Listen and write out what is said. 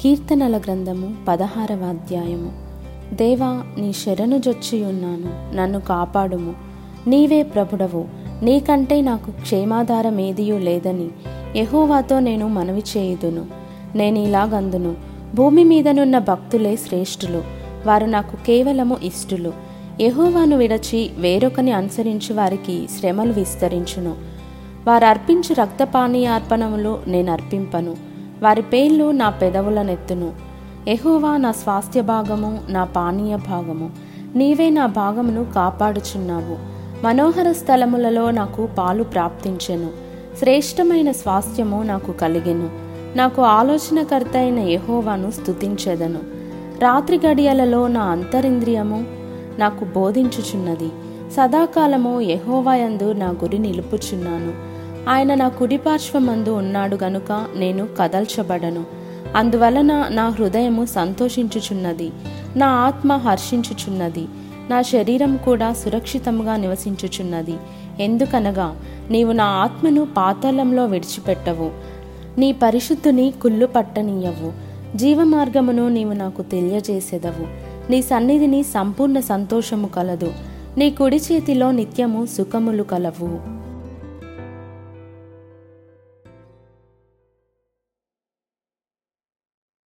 కీర్తనల గ్రంథము పదహారవ అధ్యాయము దేవా నీ శరణు జొచ్చి ఉన్నాను నన్ను కాపాడుము. నీవే ప్రభుడవు నీకంటే నాకు క్షేమాధారం ఏదియూ లేదని యహూవాతో నేను మనవి చేయుదును. నేను ఇలాగందును భూమి మీదనున్న భక్తులే శ్రేష్ఠులు వారు నాకు కేవలము ఇష్టులు. యెహోవాను విడచి వేరొకని అనుసరించి వారికి శ్రమలు విస్తరించును. వారు అర్పించు రక్తపానీయార్పణములు నేను అర్పింపను వారి పేర్లు నా పెదవులనెత్తును ఎహోవా నా స్వాస్థ్య భాగము నా పానీయ భాగము. నీవే నా భాగమును కాపాడుచున్నావు. మనోహర స్థలములలో నాకు పాలు ప్రాప్తించెను. శ్రేష్టమైన స్వాస్థ్యము నాకు కలిగెను. నాకు ఆలోచనకర్త అయిన యహోవాను స్థుతించెదను రాత్రి గడియలలో నా అంతరింద్రియము నాకు బోధించుచున్నది. సదాకాలము యహోవాయందు నా గురి నిలుపుచున్నాను. ఆయన నా కుడిపార్శ్వమందు ఉన్నాడు గనుక నేను కదల్చబడను. అందువలన నా హృదయము సంతోషించుచున్నది నా ఆత్మ హర్షించుచున్నది నా శరీరం కూడా సురక్షితముగా నివసించుచున్నది. ఎందుకనగా నీవు నా ఆత్మను పాతాళంలో విడిచిపెట్టవు నీ పరిశుద్ధుని కుళ్ళు పట్టనీయవు జీవమార్గమును నీవు నాకు తెలియజేసేదవు. నీ సన్నిధిని సంపూర్ణ సంతోషము కలదు నీ కుడి చేతిలో నిత్యము సుఖములు కలవు.